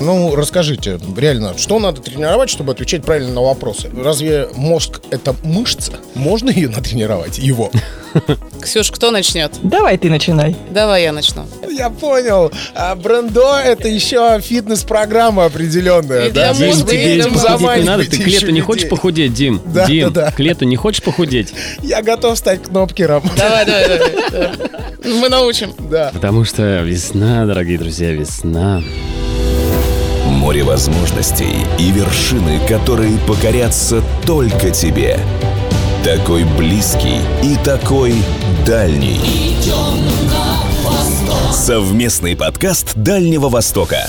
Ну, расскажите, реально, что надо тренировать, чтобы отвечать правильно на вопросы? Разве мозг — это мышца? Можно ее натренировать? Его? Ксюш, кто начнет? Давай ты начинай. Давай я начну. Я понял. А брендо — это еще фитнес-программа определенная, И да? Дим, тебе похудеть не надо, ты к лету не хочешь людей. похудеть, Дим? Да, Дим, да, да. к лету не хочешь похудеть? Я готов стать кнопкером. Давай, давай. давай. Мы научим. Да. Потому что весна, дорогие друзья, весна. Море возможностей и вершины, которые покорятся только тебе. Такой близкий и такой дальний. Совместный подкаст Дальнего Востока.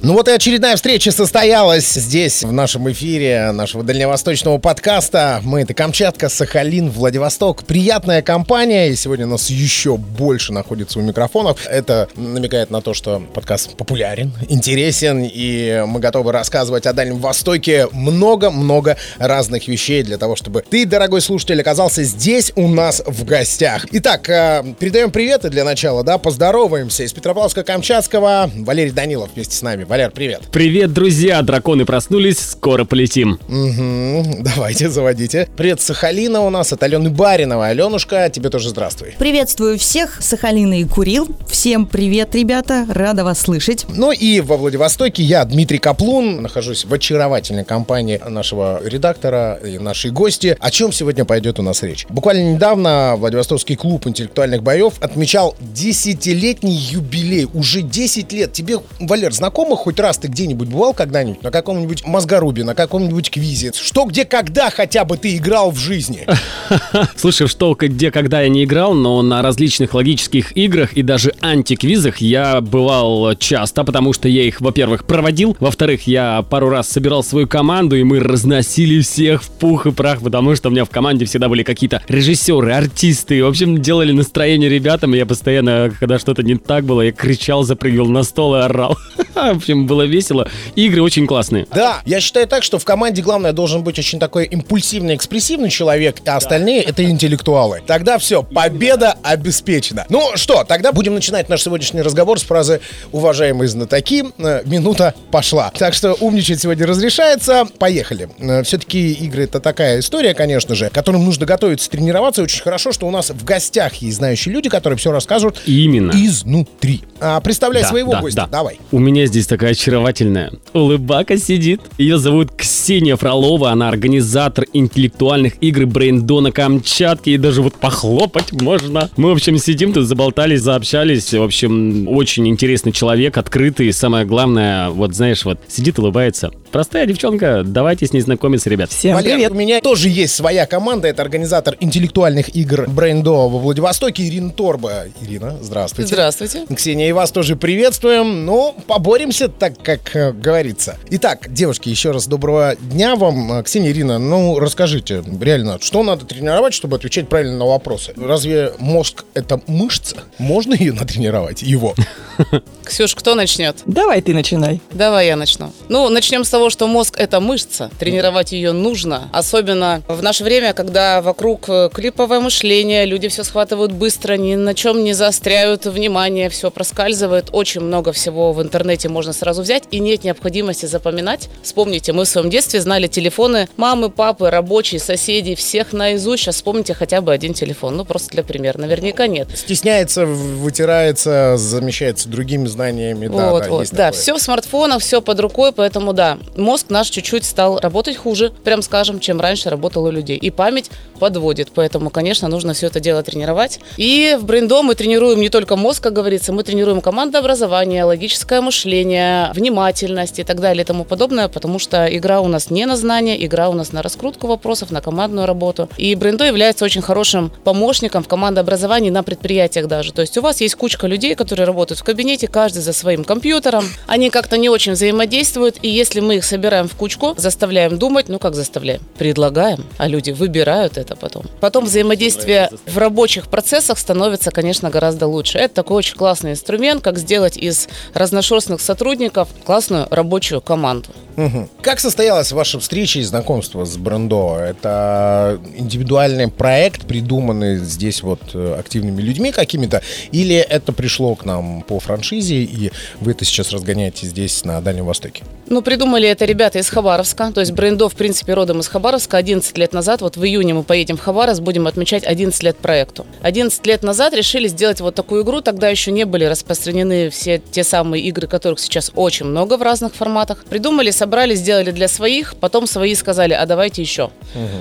Ну вот и очередная встреча состоялась здесь, в нашем эфире нашего дальневосточного подкаста. Мы — это Камчатка, Сахалин, Владивосток. Приятная компания, и сегодня нас еще больше находится у микрофонов. Это намекает на то, что подкаст популярен, интересен, и мы готовы рассказывать о Дальнем Востоке много-много разных вещей для того, чтобы ты, дорогой слушатель, оказался здесь у нас в гостях. Итак, э, передаем приветы для начала, да, поздороваемся. Из Петропавловска-Камчатского Валерий Данилов вместе с нами. Валер, привет. Привет, друзья! Драконы проснулись, скоро полетим. Мгм, давайте, заводите. Привет, Сахалина у нас от Алены Баринова. Аленушка, тебе тоже здравствуй. Приветствую всех, Сахалина и Курил. Всем привет, ребята, рада вас слышать. Ну и во Владивостоке я, Дмитрий Каплун, нахожусь в очаровательной компании нашего редактора и нашей гости. О чем сегодня пойдет у нас речь? Буквально недавно Владивостокский клуб интеллектуальных боев отмечал десятилетний юбилей. Уже 10 лет. Тебе, Валер, знакомо хоть раз ты где-нибудь бывал когда-нибудь на каком-нибудь мозгорубе, на каком-нибудь квизе? Что, где, когда хотя бы ты играл в жизни? Слушай, что, где, когда я не играл, но на различных логических играх и даже антиквизах я бывал часто, потому что я их, во-первых, проводил, во-вторых, я пару раз собирал свою команду, и мы разносили всех в пух и прах, потому что у меня в команде всегда были какие-то режиссеры, артисты, в общем, делали настроение ребятам, и я постоянно, когда что-то не так было, я кричал, запрыгивал на стол и орал. общем, было весело. Игры очень классные. Да, я считаю так, что в команде главное должен быть очень такой импульсивный, экспрессивный человек, а остальные это интеллектуалы. Тогда все, победа обеспечена. Ну что, тогда будем начинать наш сегодняшний разговор с фразы «Уважаемые знатоки, э, минута пошла». Так что умничать сегодня разрешается. Поехали. Все-таки игры это такая история, конечно же, к которым нужно готовиться, тренироваться. И очень хорошо, что у нас в гостях есть знающие люди, которые все расскажут Именно. изнутри. А, представляй Да, своего да, гостя. да. Давай. У меня здесь такая очаровательная улыбака сидит. Ее зовут Ксения Фролова. Она организатор интеллектуальных игр Брейндо на Камчатке. И даже вот похлопать можно. Мы, в общем, сидим тут, заболтались, заобщались. В общем, очень интересный человек, открытый. И самое главное, вот знаешь, вот сидит, улыбается. Простая девчонка. Давайте с ней знакомиться, ребят. Всем Валер, привет. у меня тоже есть своя команда. Это организатор интеллектуальных игр Брейндо во Владивостоке Ирина Торба. Ирина, здравствуйте. Здравствуйте. Ксения, и вас тоже приветствуем. Ну, поборемся, так как э, говорится. Итак, девушки, еще раз доброго дня вам. Э, Ксения, Ирина, ну, расскажите, реально, что надо тренировать, чтобы отвечать правильно на вопросы? Разве мозг — это мышца? Можно ее натренировать? Его? Ксюш, кто начнет? Давай ты начинай. Давай я начну. Ну, начнем с того, что мозг – это мышца. Тренировать ее нужно. Особенно в наше время, когда вокруг э, клиповое мышление, люди все схватывают быстро, ни на чем не заостряют внимание, все проскальзывает. Очень много всего в интернете можно сразу взять, и нет необходимости запоминать. Вспомните, мы в своем детстве знали телефоны мамы, папы, рабочие, соседей, всех наизусть. Сейчас вспомните хотя бы один телефон. Ну, просто для примера. Наверняка нет. Стесняется, вытирается, замещается другими знаниями. да, вот, да, вот. Да, все в смартфонах, все под рукой, поэтому да, мозг наш чуть-чуть стал работать хуже, прям скажем, чем раньше работал у людей. И память подводит, поэтому, конечно, нужно все это дело тренировать. И в брендо мы тренируем не только мозг, как говорится, мы тренируем командообразование, логическое мышление, внимательность и так далее и тому подобное, потому что игра у нас не на знание, игра у нас на раскрутку вопросов, на командную работу. И брендо является очень хорошим помощником в командообразовании на предприятиях даже. То есть у вас есть кучка людей, которые работают в кабинете, каждый за своим компьютером. Они как-то не очень взаимодействуют, и если мы их собираем в кучку, заставляем думать, ну как заставляем? Предлагаем, а люди выбирают это потом. Потом взаимодействие в рабочих процессах становится, конечно, гораздо лучше. Это такой очень классный инструмент, как сделать из разношерстных новых сотрудников, классную рабочую команду. Мгм. Как состоялась ваша встреча и знакомство с Брендо? Это индивидуальный проект, придуманный здесь вот э, активными людьми какими-то, или это пришло к нам по франшизе, и вы это сейчас разгоняете здесь, на Дальнем Востоке? Ну, придумали это ребята из Хабаровска. То есть Брендо, в принципе, родом из Хабаровска. 11 лет назад, вот в июне мы поедем в Хабаровск, будем отмечать 11 лет проекту. 11 лет назад решили сделать вот такую игру. Тогда еще не были распространены все те самые игры, которых сейчас очень много в разных форматах. Придумали, собрали, сделали для своих. Потом свои сказали, а давайте еще.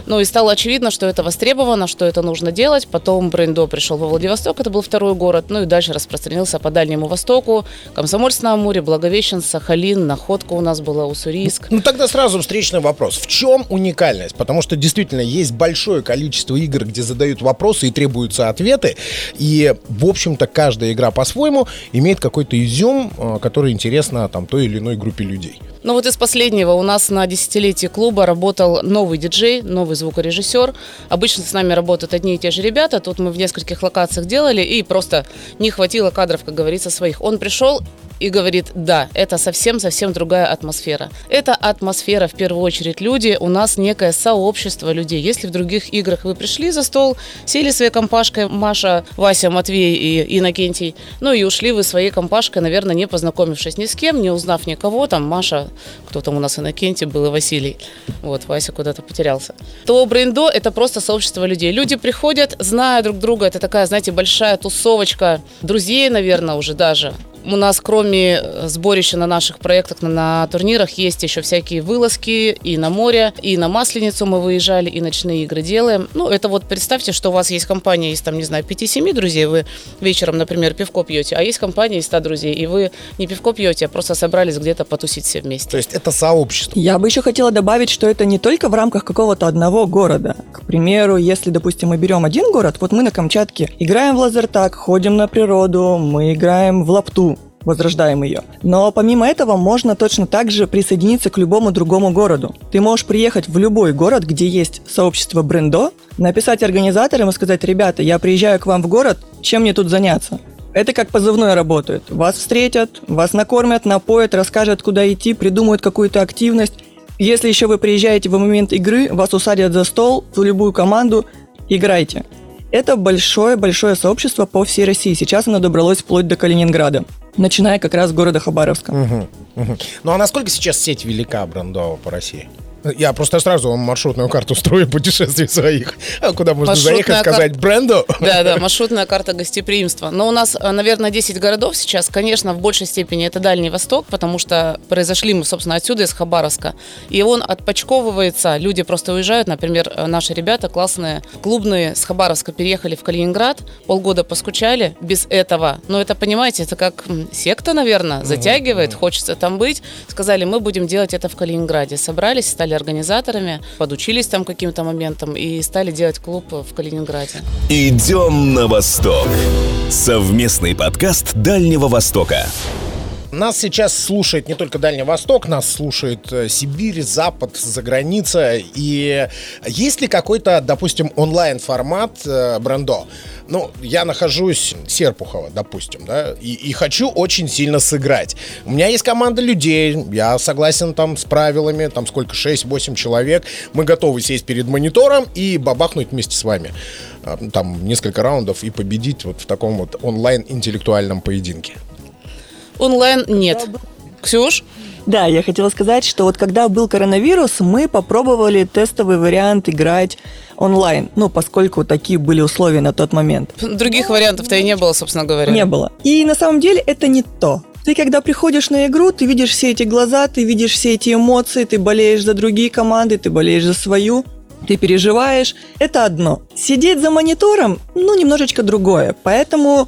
Ну и стало очевидно, что это востребовано, что это нужно делать. Потом Брендо пришел во Владивосток, это был второй город. Ну и дальше распространился по Дальнему Востоку. Комсомольск-на-Амуре, Благовещен, Сахалин, Находка у нас была, Уссурийск. Ну тогда сразу встречный вопрос. В чем уникальность? Потому что действительно есть большое количество игр, где задают вопросы и требуются ответы. И, в общем-то, каждая игра по-своему имеет какой-то изюм, э, который интересно там той или иной группе людей. Ну вот из последнего у нас на десятилетии клуба работал новый диджей, новый звукорежиссер. Обычно с нами работают одни и те же ребята. Тут мы в нескольких локациях делали, и просто не хватило кадров, как говорится, своих. Он пришел и говорит, да, это совсем-совсем другая атмосфера. Это атмосфера, в первую очередь, люди, у нас некое сообщество людей. Если в других играх вы пришли за стол, сели своей компашкой, Маша, Вася, Матвей и Иннокентий, ну и ушли вы своей компашкой, наверное, не познакомившись ни с кем, не узнав никого, там Маша, кто там у нас Иннокентий был и Василий, вот, Вася куда-то потерялся. То Брейндо – это просто сообщество людей. Люди приходят, зная друг друга, это такая, знаете, большая тусовочка друзей, наверное, уже даже. У нас, кроме э, сборища на наших проектах, на, на турнирах, есть еще всякие вылазки и на море, и на Масленицу мы выезжали, и ночные игры делаем. Ну, это вот представьте, что у вас есть компания из, там, не знаю, 5-7 друзей, вы вечером, например, пивко пьете, а есть компания из 100 друзей, и вы не пивко пьете, а просто собрались где-то потусить все вместе. То есть это сообщество. Я бы еще хотела добавить, что это не только в рамках какого-то одного города. К примеру, если, допустим, мы берем один город, вот мы на Камчатке играем в лазертаг, ходим на природу, мы играем в лапту, возрождаем ее. Но помимо этого можно точно так же присоединиться к любому другому городу. Ты можешь приехать в любой город, где есть сообщество брендо, написать организаторам и сказать, ребята, я приезжаю к вам в город, чем мне тут заняться? Это как позывной работает. Вас встретят, вас накормят, напоят, расскажут, куда идти, придумают какую-то активность. Если еще вы приезжаете в момент игры, вас усадят за стол, в любую команду, играйте. Это большое-большое сообщество по всей России. Сейчас оно добралось вплоть до Калининграда, начиная как раз с города Хабаровска. Мгм, мгм. Ну а насколько сейчас сеть велика брендового по России? Я просто сразу вам маршрутную карту строю путешествий своих. А Куда можно Маршрутная заехать, кар- сказать бренду? Да, да, маршрутная карта гостеприимства. Но у нас, э, наверное, 10 городов сейчас. Конечно, в большей степени это Дальний Восток, потому что произошли мы, собственно, отсюда, из Хабаровска. И он отпочковывается. Люди просто уезжают. Например, э, наши ребята классные, клубные с Хабаровска переехали в Калининград, полгода поскучали без этого. Но это, понимаете, это как секта, наверное, затягивает, хочется там быть. Сказали, мы будем делать это в Калининграде. Собрались, стали организаторами, подучились там каким-то моментам и стали делать клуб в Калининграде. Идем на восток. Совместный подкаст Дальнего Востока. Нас сейчас слушает не только Дальний Восток, нас слушает э, Сибирь, Запад, за граница. И есть ли какой-то, допустим, онлайн-формат э, брендо? Ну, я нахожусь Серпухово, допустим, да, и, и хочу очень сильно сыграть. У меня есть команда людей, я согласен там с правилами, там сколько, 6-8 человек. Мы готовы сесть перед монитором и бабахнуть вместе с вами. А, Там несколько раундов и победить вот в таком вот онлайн-интеллектуальном поединке. Онлайн нет. Ксюш? Да, я хотела сказать, что вот когда был коронавирус, мы попробовали тестовый вариант играть онлайн, ну, поскольку такие были условия на тот момент. Других вариантов-то и не было, собственно говоря. Не было. И на самом деле это не то. Ты когда приходишь на игру, ты видишь все эти глаза, ты видишь все эти эмоции, ты болеешь за другие команды, ты болеешь за свою, ты переживаешь. Это одно. Сидеть за монитором, ну, немножечко другое. Поэтому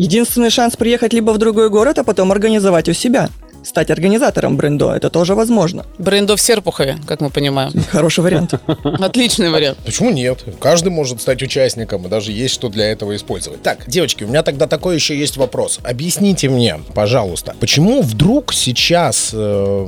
единственный шанс приехать либо в другой город, а потом организовать у себя. Стать организатором брендо. Это тоже возможно. Брендо в Серпухове, как мы понимаем. Хороший вариант. Отличный вариант. Почему нет? Каждый может стать участником, и даже есть что для этого использовать. Так, девочки, у меня тогда такой еще есть вопрос. Объясните мне, пожалуйста, почему вдруг сейчас э,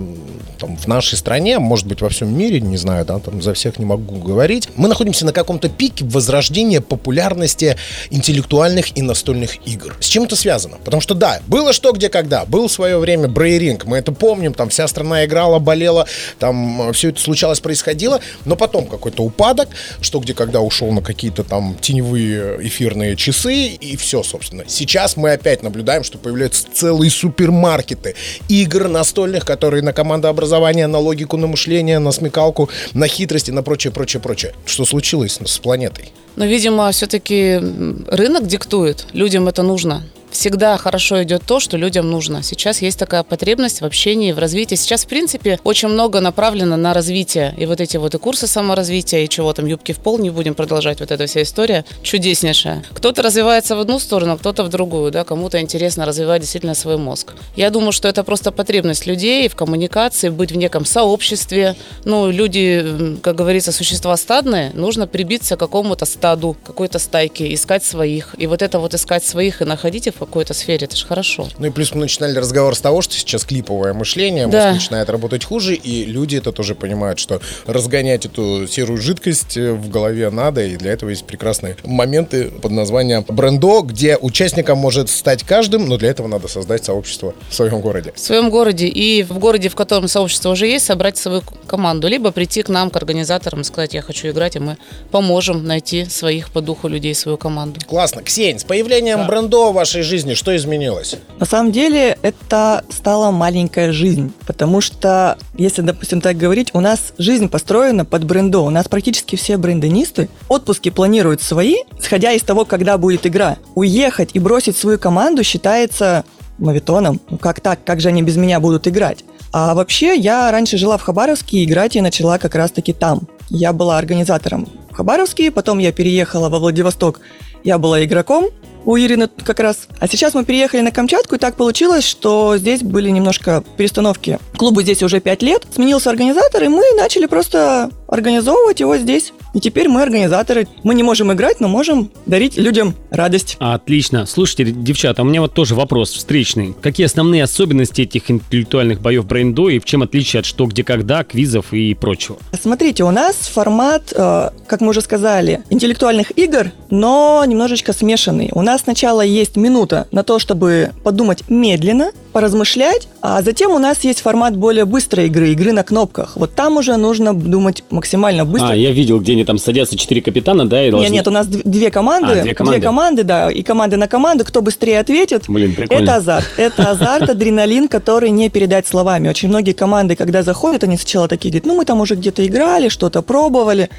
там, в нашей стране, может быть, во всем мире, не знаю, да, там за всех не могу говорить, мы находимся на каком-то пике возрождения популярности интеллектуальных и настольных игр. С чем это связано? Потому что да, было что, где, когда. Был в свое время Брейринг, мы это помним, там вся страна играла, болела, там все это случалось, происходило, но потом какой-то упадок, что, где, когда ушел на какие-то там теневые эфирные часы, и все, собственно. Сейчас мы опять наблюдаем, что появляются целые супермаркеты игр настольных, которые на командообразование, на логику, на мышление, на смекалку, на хитрости, на прочее, прочее, прочее. Что случилось с планетой? Но, видимо, все-таки рынок диктует. Людям это нужно всегда хорошо идет то, что людям нужно. Сейчас есть такая потребность в общении, в развитии. Сейчас, в принципе, очень много направлено на развитие. И вот эти вот и курсы саморазвития, и чего там, юбки в пол, не будем продолжать вот эта вся история чудеснейшая. Кто-то развивается в одну сторону, кто-то в другую, да, кому-то интересно развивать действительно свой мозг. Я думаю, что это просто потребность людей в коммуникации, быть в неком сообществе. Ну, люди, как говорится, существа стадные, нужно прибиться к какому-то стаду, какой-то стайке, искать своих. И вот это вот искать своих и находить их какой-то сфере, это же хорошо. Ну и плюс мы начинали разговор с того, что сейчас клиповое мышление, да. мозг начинает работать хуже, и люди это тоже понимают, что разгонять эту серую жидкость э, в голове надо, и для этого есть прекрасные моменты под названием брендо, где участником может стать каждым, но для этого надо создать сообщество в своем городе. В своем городе и в городе, в котором сообщество уже есть, собрать свою команду, либо прийти к нам, к организаторам, и сказать, я хочу играть, и мы поможем найти своих по духу людей, свою команду. Классно. Ксень, с появлением да. брендо в вашей жизни жизни что изменилось? На самом деле это стала маленькая жизнь, потому что, если, допустим, так говорить, у нас жизнь построена под брендо. У нас практически все брендонисты отпуски планируют свои, исходя из того, когда будет игра. Уехать и бросить свою команду считается мавитоном. Ну как так? Как же они без меня будут играть? А вообще, я раньше жила в Хабаровске, и играть я начала как раз-таки там. Я была организатором в Хабаровске, потом я переехала во Владивосток. Я была игроком, у Ирины как раз. А сейчас мы переехали на Камчатку, и так получилось, что здесь были немножко перестановки. Клубу здесь уже пять лет, сменился организатор, и мы начали просто организовывать его здесь. И теперь мы организаторы. Мы не можем играть, но можем дарить людям радость. Отлично. Слушайте, девчата, у меня вот тоже вопрос встречный. Какие основные особенности этих интеллектуальных боев брейндо и в чем отличие от что, где, когда, квизов и прочего? Смотрите, у нас формат, э, как мы уже сказали, интеллектуальных игр, но немножечко смешанный. У нас сначала есть минута на то, чтобы подумать медленно, поразмышлять, а затем у нас есть формат более быстрой игры, игры на кнопках. Вот там уже нужно думать максимально быстро. А, я видел, где они там садятся четыре капитана, да, и должны... Нет, нет, у нас две команды, а, две команды, две команды, да, и команды на команду, кто быстрее ответит. Блин, прикольно. Это азарт, это азарт, адреналин, который не передать словами. Очень многие команды, когда заходят, они сначала такие говорят, ну мы там уже где-то играли, что-то пробовали,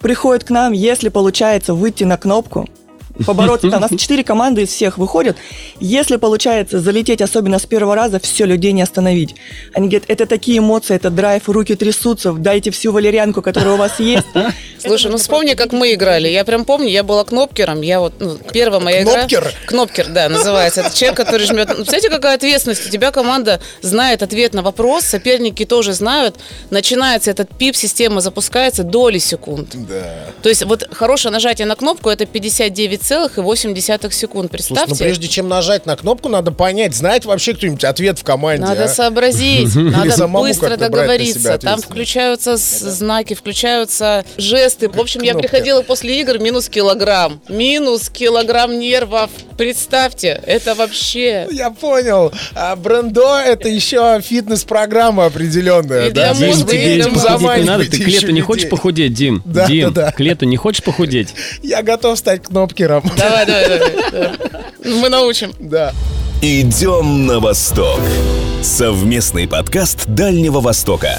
приходят к нам, если получается выйти на кнопку, побороться. Там, у нас четыре команды из всех выходят. Если получается залететь, особенно с первого раза, все, людей не остановить. Они говорят, это такие эмоции, это драйв, руки трясутся, дайте всю валерьянку, которая у вас есть. Слушай, ну вспомни, как мы играли. Я прям помню, я была кнопкером, я вот, ну, первая моя игра... Кнопкер? Кнопкер, да, называется. Это человек, который жмет... Ну, представляете, какая ответственность? У тебя команда знает ответ на вопрос, соперники тоже знают. Начинается этот пип, система запускается доли секунд. Да. То есть вот хорошее нажатие на кнопку, это 59 0,8 секунд. Представьте. Слушай, ну прежде чем нажать на кнопку, надо понять, знает вообще кто-нибудь ответ в команде. Надо а? сообразить, надо быстро договориться. Там включаются знаки, включаются жесты. В общем, я приходила после игр минус килограмм. Минус килограмм нервов. Представьте, это вообще... Я понял. А брендо это еще фитнес-программа определенная. И да? для Дим, тебе этим похудеть не надо. Ты к лету не хочешь похудеть, Дим? Да, Дим, да, да. к лету не хочешь похудеть? Я готов стать кнопкером. Давай, давай, давай. Мы научим. Да. Идем на восток. Совместный подкаст Дальнего Востока.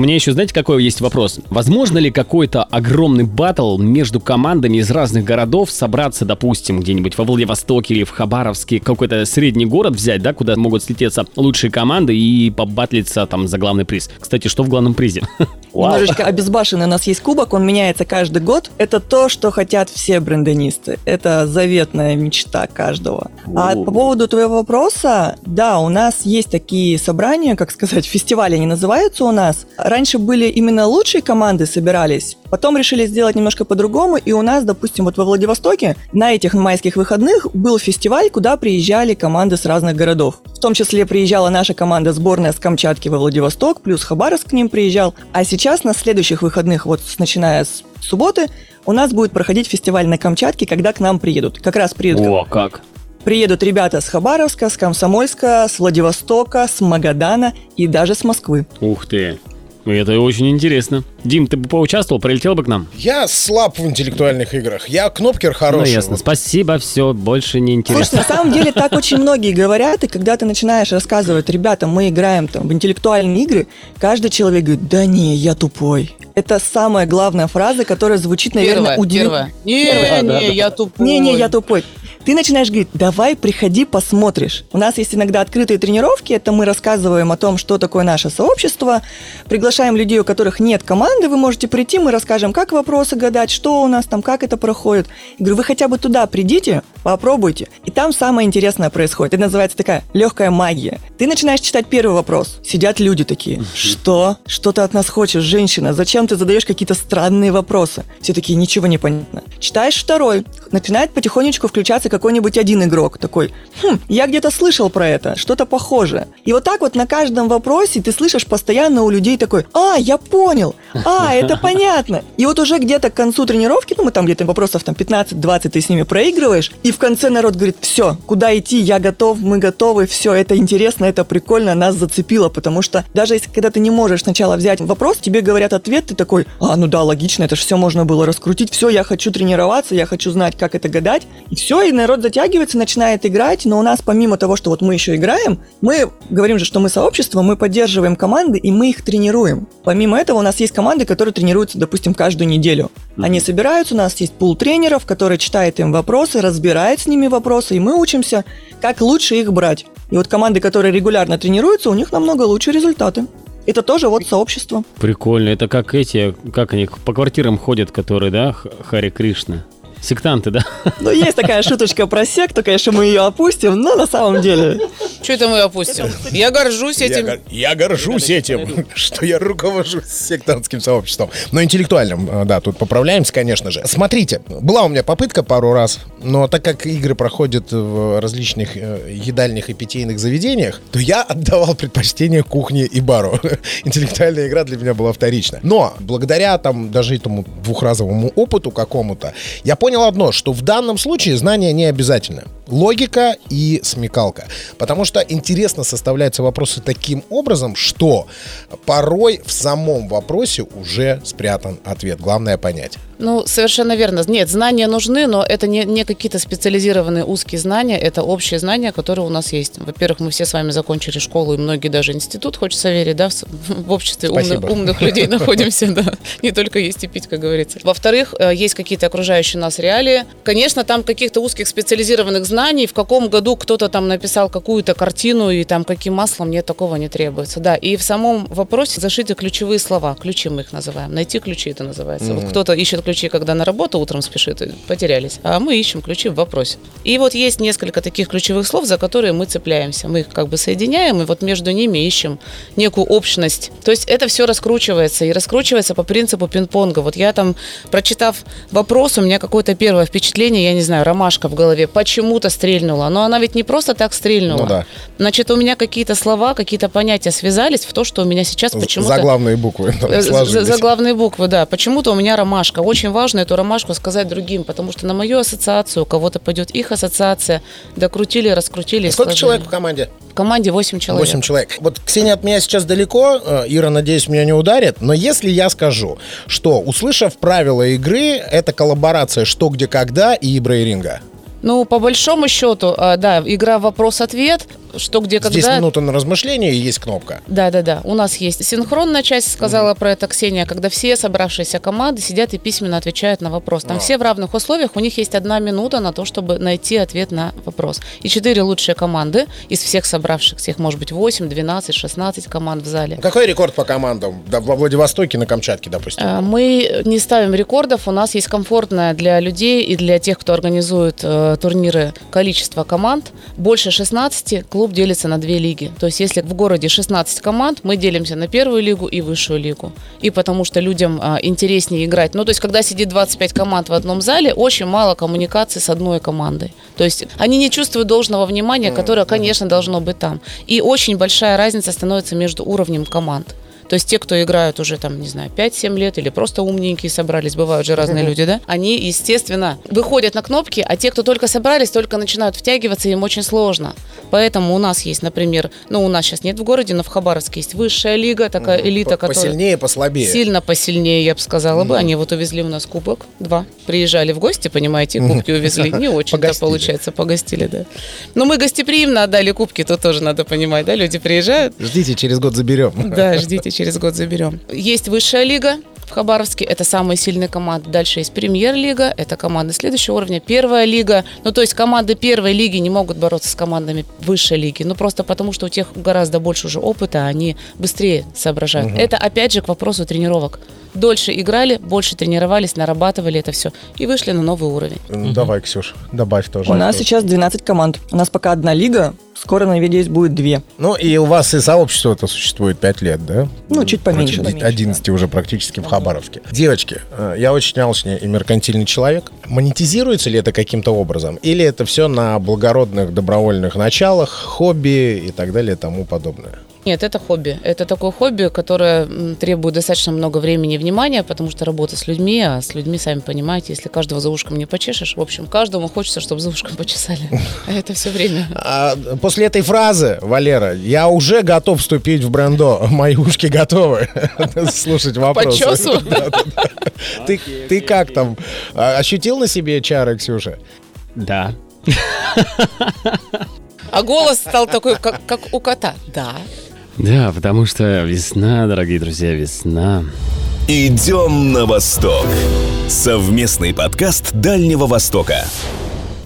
У меня еще, знаете, какой есть вопрос? Возможно ли какой-то огромный батл между командами из разных городов собраться, допустим, где-нибудь во Владивостоке или в Хабаровске, какой-то средний город взять, да, куда могут слететься лучшие команды и побатлиться там за главный приз? Кстати, что в главном призе? Немножечко обезбашенный у нас есть кубок, он меняется каждый год. Это то, что хотят все брендонисты. Это заветная мечта каждого. А по поводу твоего вопроса, да, у нас есть такие собрания, как сказать, фестивали они называются у нас. Раньше были именно лучшие команды собирались, потом решили сделать немножко по-другому, и у нас, допустим, вот во Владивостоке на этих майских выходных был фестиваль, куда приезжали команды с разных городов. В том числе приезжала наша команда сборная с Камчатки во Владивосток, плюс Хабаровск к ним приезжал. А сейчас на следующих выходных, вот начиная с субботы, у нас будет проходить фестиваль на Камчатке, когда к нам приедут. Как раз приедут О, как. Приедут ребята с Хабаровска, с Комсомольска, с Владивостока, с Магадана и даже с Москвы. Ух ты. Это очень интересно. Дим, ты бы поучаствовал, прилетел бы к нам? Я слаб в интеллектуальных играх. Я кнопкер хороший. Ну, ясно. Спасибо, все, больше не Слушай, интересно. на самом деле так очень многие говорят, и когда ты начинаешь рассказывать, ребята, мы играем там в интеллектуальные игры, каждый человек говорит, да не, я тупой. Это самая главная фраза, которая звучит, наверное, Первое, удивительно. первое. Не, Первое. не, я тупой. Не-не, я тупой. Ты начинаешь говорить, давай, приходи, посмотришь. У нас есть иногда открытые тренировки, это мы рассказываем о том, что такое наше сообщество, приглашаем людей, у которых нет команды, вы можете прийти, мы расскажем, как вопросы гадать, что у нас там, как это проходит. Я говорю, вы хотя бы туда придите, попробуйте. И там самое интересное происходит. Это называется такая легкая магия. Ты начинаешь читать первый вопрос. Сидят люди такие, что? Что ты от нас хочешь, женщина? Зачем ты задаешь какие-то странные вопросы? Все такие, ничего не понятно. Читаешь второй. Начинает потихонечку включаться какой-нибудь один игрок. Такой, хм, я где-то слышал про это, что-то похожее. И вот так вот на каждом вопросе ты слышишь постоянно у людей такой, а, я понял, а, это понятно. И вот уже где-то к концу тренировки, ну мы там где-то вопросов там 15-20 ты с ними проигрываешь, и в конце народ говорит, все, куда идти, я готов, мы готовы, все, это интересно, это прикольно, нас зацепило, потому что даже если когда ты не можешь сначала взять вопрос, тебе говорят ответ, ты такой, а, ну да, логично, это же все можно было раскрутить, все, я хочу тренироваться, я хочу знать, как это гадать, и все, и народ затягивается, начинает играть, но у нас помимо того, что вот мы еще играем, мы говорим же, что мы сообщество, мы поддерживаем команды, и мы их тренируем. Помимо этого, у нас есть команды, которые тренируются, допустим, каждую неделю. Они собираются, у нас есть пул тренеров, который читает им вопросы, разбирает с ними вопросы, и мы учимся, как лучше их брать. И вот команды, которые регулярно тренируются, у них намного лучше результаты. Это тоже вот сообщество. Прикольно. Это как эти, как они по квартирам ходят, которые, да, Хари Кришна. Сектанты, да? Ну, есть такая шуточка про секту, конечно, мы ее опустим, но на самом деле... Что это мы опустим? Я горжусь Я, этим. гор- я горжусь этим, что я руковожу сектантским сообществом. Но интеллектуальным, да, тут поправляемся, конечно же. Смотрите, была у меня попытка пару раз, но так как игры проходят в различных э, едальных и питейных заведениях, то я отдавал предпочтение кухне и бару. Интеллектуальная игра для меня была вторична. Но благодаря там даже этому двухразовому опыту какому-то, я понял одно, что в данном случае знания не обязательно. Логика и смекалка. Потому что интересно составляются вопросы таким образом, что порой в самом вопросе уже спрятан ответ. Главное понять. Ну, совершенно верно. Нет, знания нужны, но это не, не какие-то специализированные узкие знания, это общие знания, которые у нас есть. Во-первых, мы все с вами закончили школу, и многие даже институт, хочется верить, да, в, в обществе умных, умных людей находимся, да. Не только есть и пить, как говорится. Во-вторых, э, есть какие-то окружающие нас реалии. Конечно, там каких-то узких специализированных знаний, в каком году кто-то там написал какую-то картину, и там каким маслом, нет, такого не требуется. Да, и в самом вопросе зашиты ключевые слова, ключи мы их называем. Найти ключи это называется. Вот кто-то ищет ключи, когда на работу утром спешит, потерялись. А мы ищем ключи в вопросе. И вот есть несколько таких ключевых слов, за которые мы цепляемся. Мы их как бы соединяем, и вот между ними ищем некую общность. То есть это все раскручивается, и раскручивается по принципу пинг-понга. Вот я там, прочитав вопрос, у меня какое-то первое впечатление, я не знаю, ромашка в голове, почему-то стрельнула. Но она ведь не просто так стрельнула. Ну да. Значит, у меня какие-то слова, какие-то понятия связались в то, что у меня сейчас почему-то... Заглавные буквы там Э, за- сложились. Заглавные буквы, да. Почему-то у меня ромашка. Очень важно эту ромашку сказать другим, потому что на мою ассоциацию у кого-то пойдет их ассоциация. Докрутили, раскрутили. и Сколько сложили. человек в команде? В команде 8 человек. 8 человек. Вот Ксения от меня сейчас далеко, э, Ира, надеюсь, меня не ударит, но если я скажу, что, услышав правила игры, это коллаборация «Что, где, когда» и «Ибра и Ринга». Ну, по большому счету, а, да, игра вопрос-ответ. Что где Здесь когда. минута на размышление и есть кнопка. Да, да, да. У нас есть синхронная часть, сказала про это Ксения, когда все собравшиеся команды сидят и письменно отвечают на вопрос. Там А. все в равных условиях, у них есть одна минута на то, чтобы найти ответ на вопрос. И четыре лучшие команды из всех собравшихся, их может быть 8, 12, 16 команд в зале. Какой рекорд по командам? Да, во Владивостоке, на Камчатке, допустим. Э, Мы не ставим рекордов, у нас есть комфортное для людей и для тех, кто организует э, турниры количество команд. Больше 16 клуб делится на две лиги. То есть если в городе 16 команд, мы делимся на первую лигу и высшую лигу. И потому что людям э, интереснее играть. Ну то есть когда сидит 25 команд в одном зале, очень мало коммуникации с одной командой. То есть они не чувствуют должного внимания, которое, конечно, должно быть там. И очень большая разница становится между уровнем команд. То есть те, кто играют уже там, не знаю, 5-7 лет или просто умненькие собрались, бывают же разные люди, да, они, естественно, выходят на кнопки, а те, кто только собрались, только начинают втягиваться, им очень сложно. Поэтому у нас есть, например, ну, у нас сейчас нет в городе, но в Хабаровске есть высшая лига, такая элита, По- которая... Посильнее, послабее. Сильно посильнее, я бы сказала бы. Они вот увезли у нас кубок, два. Приезжали в гости, понимаете, кубки увезли. Не очень-то получается, погостили, да. Но мы гостеприимно отдали кубки, тут тоже надо понимать, да, люди приезжают, Ждите, через год заберем. да, ждите, через год заберем. Есть высшая лига в Хабаровске, это самые сильные команды. Дальше есть премьер-лига, это команды следующего уровня. Первая лига, ну то есть команды первой лиги не могут бороться с командами высшей лиги, ну просто потому, что у тех гораздо больше уже опыта, они быстрее соображают. Это опять же к вопросу тренировок. Дольше играли, больше тренировались, нарабатывали это все и вышли на новый уровень. Ну, Давай, Ксюш, добавь тоже. У нас сейчас 12 команд. У нас пока одна лига, скоро, надеюсь, будет две. Ну, и у вас и сообщество это существует 5 лет, да? Ну, чуть поменьше, Против поменьше, 11 уже практически в Хабаровске. Девочки, э, я очень алчный и меркантильный человек. Монетизируется ли это каким-то образом? Или это все на благородных добровольных началах, хобби и так далее и тому подобное? Нет, это хобби. Это такое хобби, которое требует достаточно много времени и внимания, потому что работа с людьми, а с людьми, сами понимаете, если каждого за ушком не почешешь, в общем, каждому хочется, чтобы за ушком почесали. А это все время. А после этой фразы, Валера, я уже готов вступить в брендо. Мои ушки готовы слушать вопросы. чесу? Да-да-да. Ты, ты как там? А, Ощутил на себе чары, Ксюша? Да. А голос стал такой, как, как у кота. Да. Да, потому что весна, дорогие друзья, весна. Идем на восток. Совместный подкаст Дальнего Востока.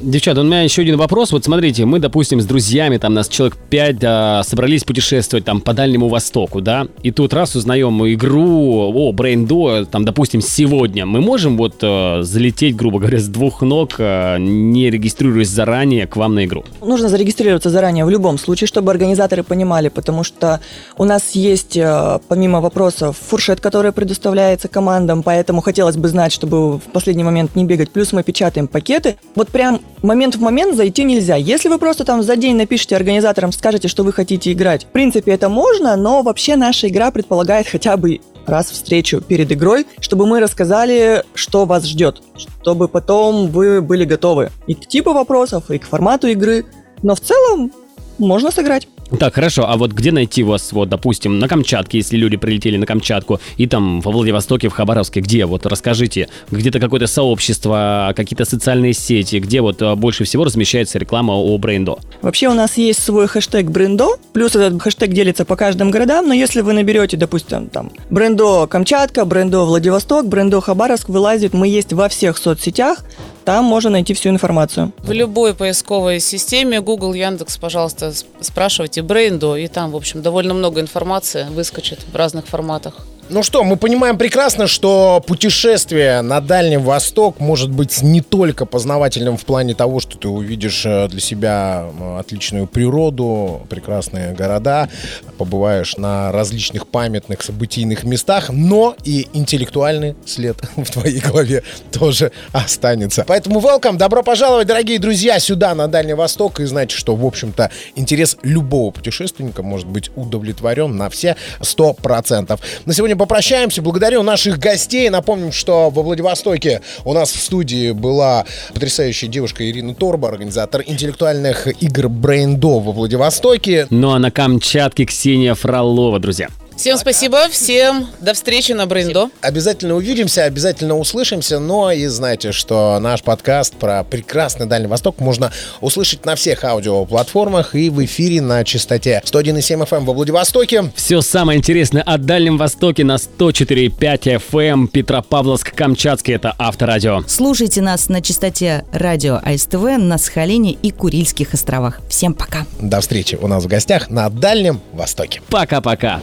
Девчата, у меня еще один вопрос. Вот смотрите, мы, допустим, с друзьями, там нас человек 5 собрались путешествовать там по Дальнему Востоку, да, и тут раз узнаем игру, о, Брейндо, там, допустим, сегодня. Мы можем вот э, залететь, грубо говоря, с двух ног, э, не регистрируясь заранее к вам на игру? Нужно зарегистрироваться заранее в любом случае, чтобы организаторы понимали, потому что у нас есть, э, помимо вопросов, фуршет, который предоставляется командам, поэтому хотелось бы знать, чтобы в последний момент не бегать. Плюс мы печатаем пакеты. Вот прям момент в момент зайти нельзя. Если вы просто там за день напишите организаторам, скажете, что вы хотите играть, в принципе, это можно, но вообще наша игра предполагает хотя бы раз встречу перед игрой, чтобы мы рассказали, что вас ждет, чтобы потом вы были готовы и к типу вопросов, и к формату игры. Но в целом можно сыграть. Так, хорошо, а вот где найти вас, вот, допустим, на Камчатке, если люди прилетели на Камчатку, и там во Владивостоке, в Хабаровске, где, вот, расскажите, где-то какое-то сообщество, какие-то социальные сети, где вот а, больше всего размещается реклама о Брейндо? Вообще у нас есть свой хэштег брендо, плюс этот хэштег делится по каждым городам, но если вы наберете, допустим, там брендо Камчатка, брендо Владивосток, брендо Хабаровск, вылазит, мы есть во всех соцсетях, там можно найти всю информацию. В любой поисковой системе, Google, Яндекс, пожалуйста, спрашивайте Брейндо, и там, в общем, довольно много информации выскочит в разных форматах. Ну что, мы понимаем прекрасно, что путешествие на Дальний Восток может быть не только познавательным в плане того, что ты увидишь э, для себя э, отличную природу, прекрасные города, побываешь на различных памятных событийных местах, но и интеллектуальный след в твоей голове тоже останется. Поэтому welcome, добро пожаловать, дорогие друзья, сюда, на Дальний Восток, и знаете, что, в общем-то, интерес любого путешественника может быть удовлетворен на все 100%. На сегодня попрощаемся. Благодарю наших гостей. Напомним, что во Владивостоке у нас в студии была потрясающая девушка Ирина Торба, организатор интеллектуальных игр Брейндо во Владивостоке. Ну а на Камчатке Ксения Фролова, друзья. Всем спасибо, всем до встречи на Брендо. Обязательно увидимся, обязательно услышимся, но и знайте, что наш подкаст про прекрасный Дальний Восток можно услышать на всех аудиоплатформах и в эфире на частоте 101,7 FM во Владивостоке. Все самое интересное о Дальнем Востоке на 104,5 FM Петропавловск-Камчатский. Это Авторадио. Слушайте нас на частоте радио АСТВ на Сахалине и Курильских островах. Всем пока. До встречи у нас в гостях на Дальнем Востоке. Пока-пока.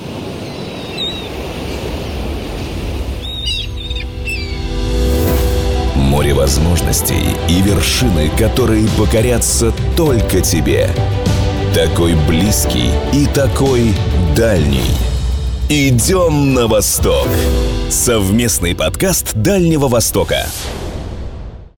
Море возможностей и вершины, которые покорятся только тебе. Такой близкий и такой дальний. Идем на восток. Совместный подкаст Дальнего Востока.